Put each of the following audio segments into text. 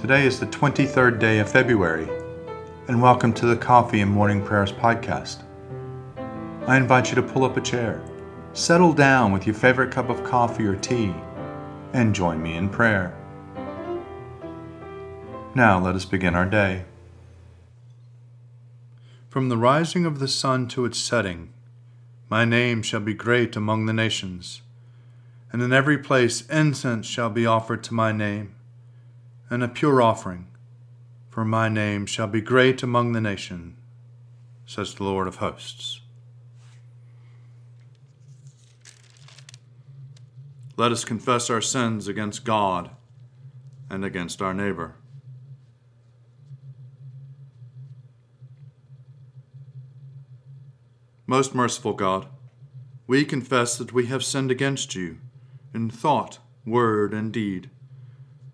Today is the 23rd day of February, and welcome to the Coffee and Morning Prayers podcast. I invite you to pull up a chair, settle down with your favorite cup of coffee or tea, and join me in prayer. Now let us begin our day. From the rising of the sun to its setting, my name shall be great among the nations, and in every place incense shall be offered to my name and a pure offering, for my name shall be great among the nation, says the Lord of hosts. Let us confess our sins against God and against our neighbor. Most merciful God, we confess that we have sinned against you in thought, word, and deed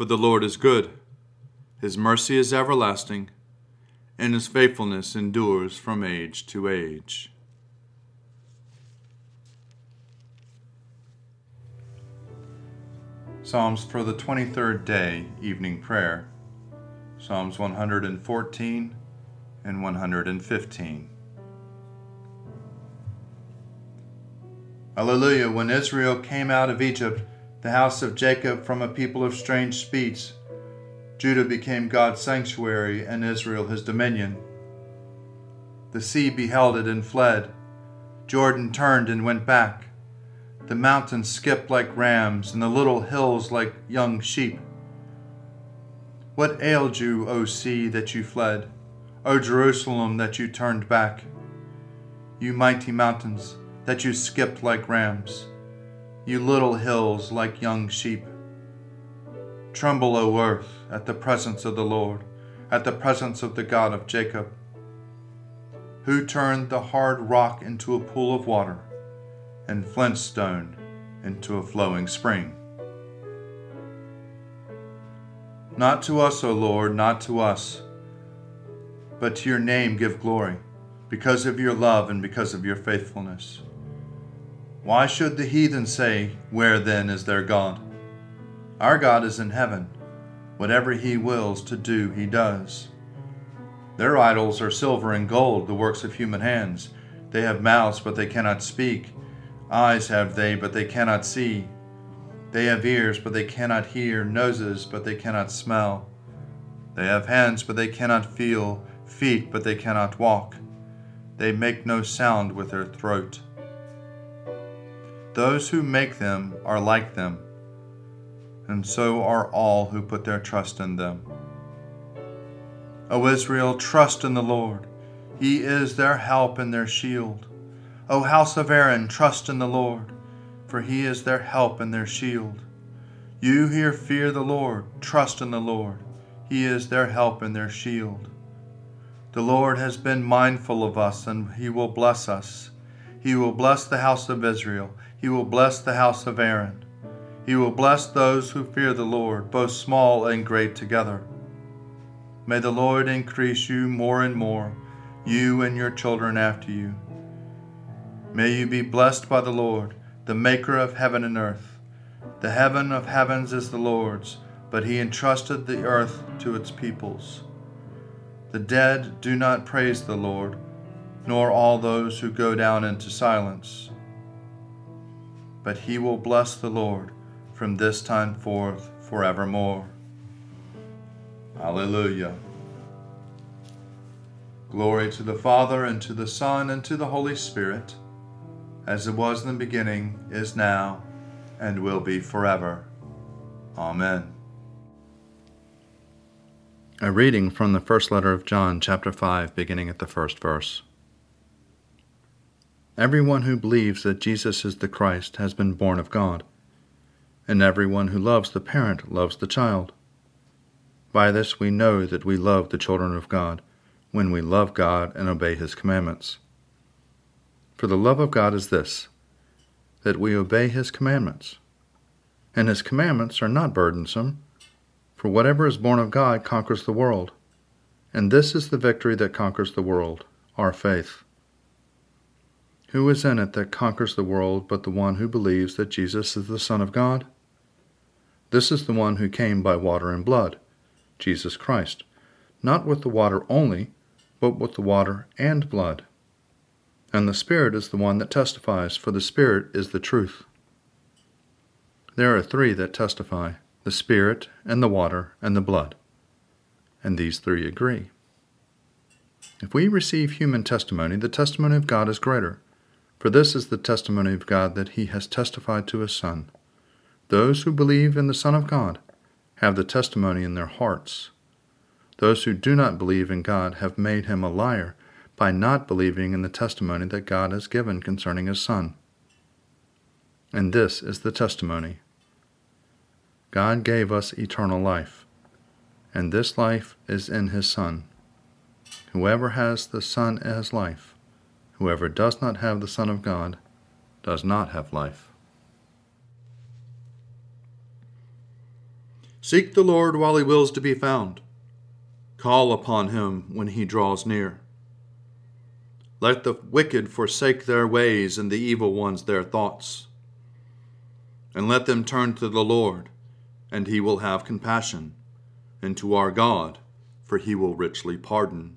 For the Lord is good, his mercy is everlasting, and his faithfulness endures from age to age. Psalms for the 23rd day, evening prayer. Psalms 114 and 115. Alleluia. When Israel came out of Egypt, the house of Jacob from a people of strange speech. Judah became God's sanctuary and Israel his dominion. The sea beheld it and fled. Jordan turned and went back. The mountains skipped like rams, and the little hills like young sheep. What ailed you, O sea, that you fled? O Jerusalem, that you turned back? You mighty mountains, that you skipped like rams? You little hills like young sheep. Tremble, O earth, at the presence of the Lord, at the presence of the God of Jacob, who turned the hard rock into a pool of water and flint stone into a flowing spring. Not to us, O Lord, not to us, but to your name give glory, because of your love and because of your faithfulness. Why should the heathen say, Where then is their God? Our God is in heaven. Whatever he wills to do, he does. Their idols are silver and gold, the works of human hands. They have mouths, but they cannot speak. Eyes have they, but they cannot see. They have ears, but they cannot hear. Noses, but they cannot smell. They have hands, but they cannot feel. Feet, but they cannot walk. They make no sound with their throat. Those who make them are like them, and so are all who put their trust in them. O Israel, trust in the Lord. He is their help and their shield. O house of Aaron, trust in the Lord, for he is their help and their shield. You here fear the Lord, trust in the Lord. He is their help and their shield. The Lord has been mindful of us, and he will bless us. He will bless the house of Israel he will bless the house of Aaron. He will bless those who fear the Lord, both small and great together. May the Lord increase you more and more, you and your children after you. May you be blessed by the Lord, the Maker of heaven and earth. The heaven of heavens is the Lord's, but he entrusted the earth to its peoples. The dead do not praise the Lord, nor all those who go down into silence. But he will bless the Lord from this time forth forevermore. Alleluia. Glory to the Father, and to the Son, and to the Holy Spirit, as it was in the beginning, is now, and will be forever. Amen. A reading from the first letter of John, chapter 5, beginning at the first verse. Everyone who believes that Jesus is the Christ has been born of God and everyone who loves the parent loves the child. By this we know that we love the children of God, when we love God and obey His commandments. For the love of God is this, that we obey His commandments. And His commandments are not burdensome, for whatever is born of God conquers the world. And this is the victory that conquers the world, our faith. Who is in it that conquers the world but the one who believes that Jesus is the Son of God? This is the one who came by water and blood, Jesus Christ, not with the water only, but with the water and blood. And the Spirit is the one that testifies, for the Spirit is the truth. There are three that testify the Spirit, and the water, and the blood. And these three agree. If we receive human testimony, the testimony of God is greater, for this is the testimony of God that he has testified to his Son. Those who believe in the Son of God have the testimony in their hearts. Those who do not believe in God have made him a liar by not believing in the testimony that God has given concerning his Son. And this is the testimony God gave us eternal life, and this life is in his Son. Whoever has the Son has life. Whoever does not have the Son of God does not have life. Seek the Lord while he wills to be found. Call upon him when he draws near. Let the wicked forsake their ways and the evil ones their thoughts. And let them turn to the Lord, and he will have compassion, and to our God, for he will richly pardon.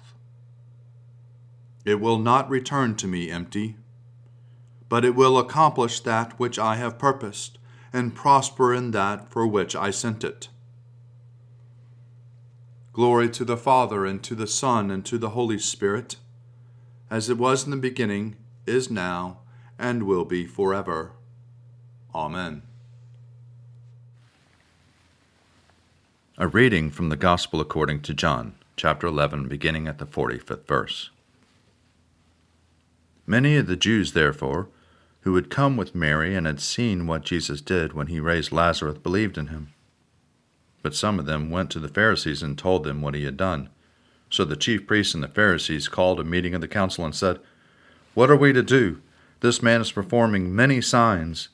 It will not return to me empty, but it will accomplish that which I have purposed and prosper in that for which I sent it. Glory to the Father, and to the Son, and to the Holy Spirit, as it was in the beginning, is now, and will be forever. Amen. A reading from the Gospel according to John, chapter 11, beginning at the 45th verse. Many of the Jews, therefore, who had come with Mary and had seen what Jesus did when he raised Lazarus, believed in him. But some of them went to the Pharisees and told them what he had done. So the chief priests and the Pharisees called a meeting of the council and said, What are we to do? This man is performing many signs.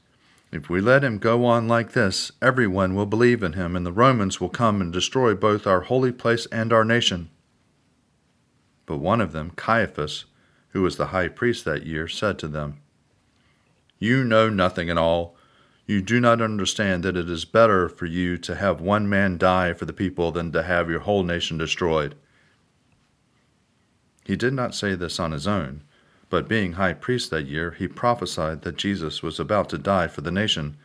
If we let him go on like this, everyone will believe in him, and the Romans will come and destroy both our holy place and our nation. But one of them, Caiaphas, who was the high priest that year, said to them, you know nothing at all. You do not understand that it is better for you to have one man die for the people than to have your whole nation destroyed. He did not say this on his own, but being high priest that year, he prophesied that Jesus was about to die for the nation,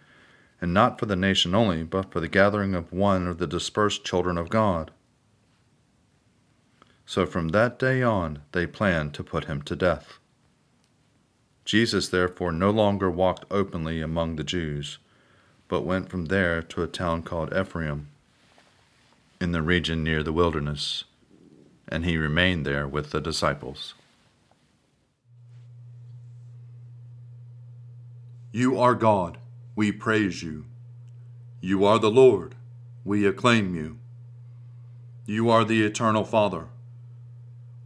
and not for the nation only, but for the gathering of one of the dispersed children of God. So from that day on, they planned to put him to death. Jesus therefore no longer walked openly among the Jews, but went from there to a town called Ephraim, in the region near the wilderness, and he remained there with the disciples. You are God, we praise you. You are the Lord, we acclaim you. You are the eternal Father.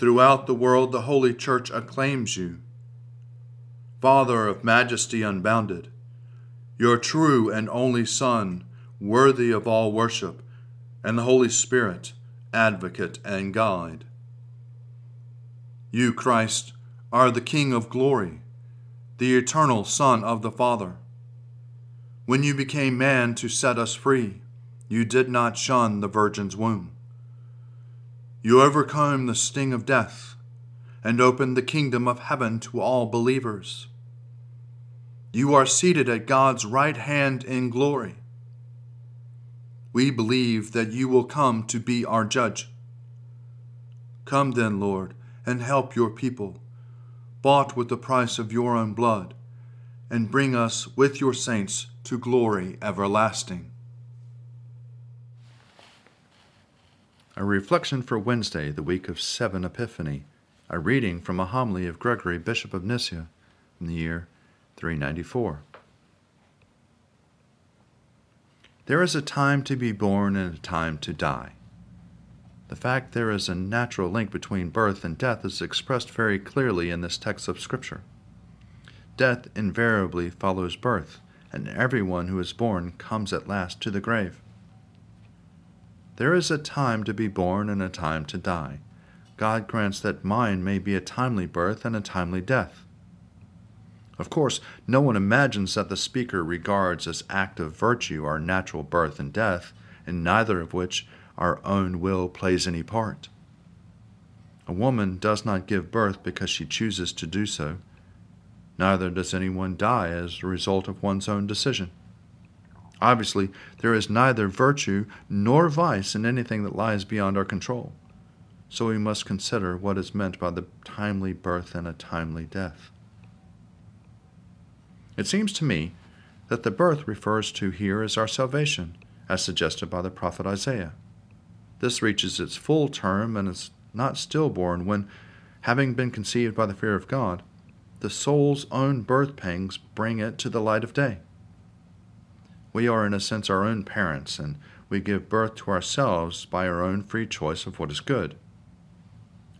Throughout the world, the Holy Church acclaims you. Father of majesty unbounded, your true and only Son, worthy of all worship, and the Holy Spirit, advocate and guide. You, Christ, are the King of glory, the eternal Son of the Father. When you became man to set us free, you did not shun the Virgin's womb. You overcome the sting of death and open the kingdom of heaven to all believers. You are seated at God's right hand in glory. We believe that you will come to be our judge. Come then, Lord, and help your people, bought with the price of your own blood, and bring us with your saints to glory everlasting. A reflection for Wednesday, the week of 7 Epiphany, a reading from a homily of Gregory, Bishop of Nyssa, in the year 394. There is a time to be born and a time to die. The fact there is a natural link between birth and death is expressed very clearly in this text of Scripture. Death invariably follows birth, and everyone who is born comes at last to the grave. There is a time to be born and a time to die. God grants that mine may be a timely birth and a timely death. Of course, no one imagines that the speaker regards as act of virtue our natural birth and death, in neither of which our own will plays any part. A woman does not give birth because she chooses to do so. Neither does anyone die as a result of one's own decision. Obviously, there is neither virtue nor vice in anything that lies beyond our control. So we must consider what is meant by the timely birth and a timely death. It seems to me that the birth refers to here is our salvation, as suggested by the prophet Isaiah. This reaches its full term and is not stillborn when, having been conceived by the fear of God, the soul's own birth pangs bring it to the light of day. We are, in a sense, our own parents, and we give birth to ourselves by our own free choice of what is good.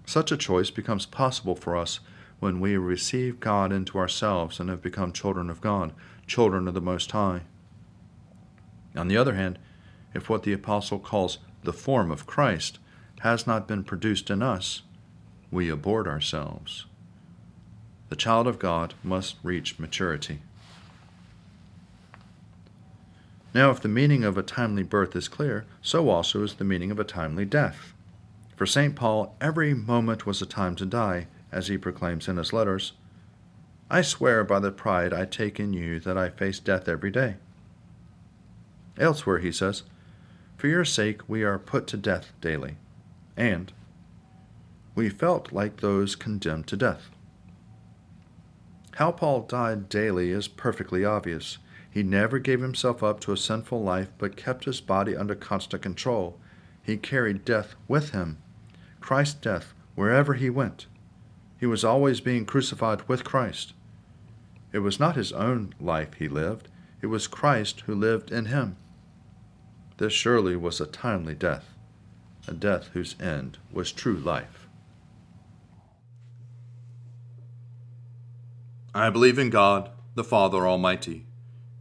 Such a choice becomes possible for us when we receive God into ourselves and have become children of God, children of the Most High. On the other hand, if what the Apostle calls the form of Christ has not been produced in us, we abort ourselves. The child of God must reach maturity. Now, if the meaning of a timely birth is clear, so also is the meaning of a timely death. For St. Paul, every moment was a time to die, as he proclaims in his letters, I swear by the pride I take in you that I face death every day. Elsewhere he says, For your sake we are put to death daily, and we felt like those condemned to death. How Paul died daily is perfectly obvious. He never gave himself up to a sinful life, but kept his body under constant control. He carried death with him, Christ's death, wherever he went. He was always being crucified with Christ. It was not his own life he lived, it was Christ who lived in him. This surely was a timely death, a death whose end was true life. I believe in God, the Father Almighty,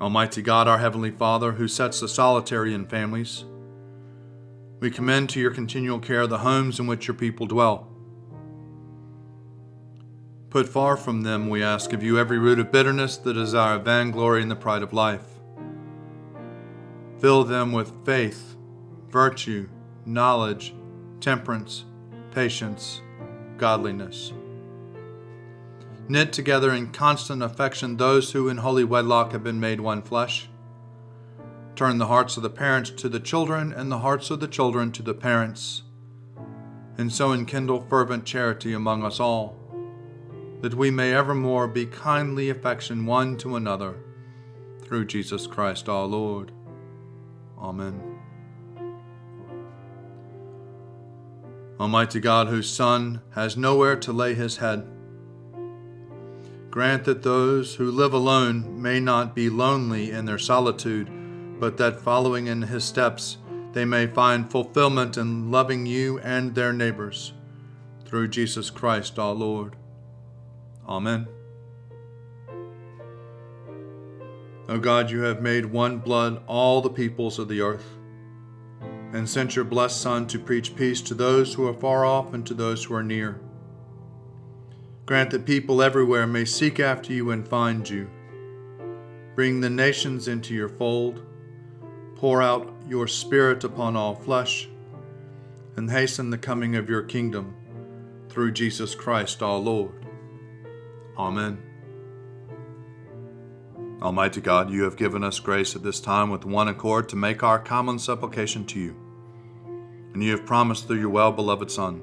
Almighty God, our Heavenly Father, who sets the solitary in families, we commend to your continual care the homes in which your people dwell. Put far from them, we ask of you, every root of bitterness, the desire of vainglory, and the pride of life. Fill them with faith, virtue, knowledge, temperance, patience, godliness knit together in constant affection those who in holy wedlock have been made one flesh. Turn the hearts of the parents to the children, and the hearts of the children to the parents, and so enkindle fervent charity among us all, that we may evermore be kindly affection one to another, through Jesus Christ our Lord. Amen. Almighty God, whose Son has nowhere to lay his head, Grant that those who live alone may not be lonely in their solitude, but that following in his steps, they may find fulfillment in loving you and their neighbors. Through Jesus Christ our Lord. Amen. O God, you have made one blood all the peoples of the earth, and sent your blessed Son to preach peace to those who are far off and to those who are near. Grant that people everywhere may seek after you and find you. Bring the nations into your fold. Pour out your Spirit upon all flesh, and hasten the coming of your kingdom through Jesus Christ our Lord. Amen. Almighty God, you have given us grace at this time with one accord to make our common supplication to you. And you have promised through your well beloved Son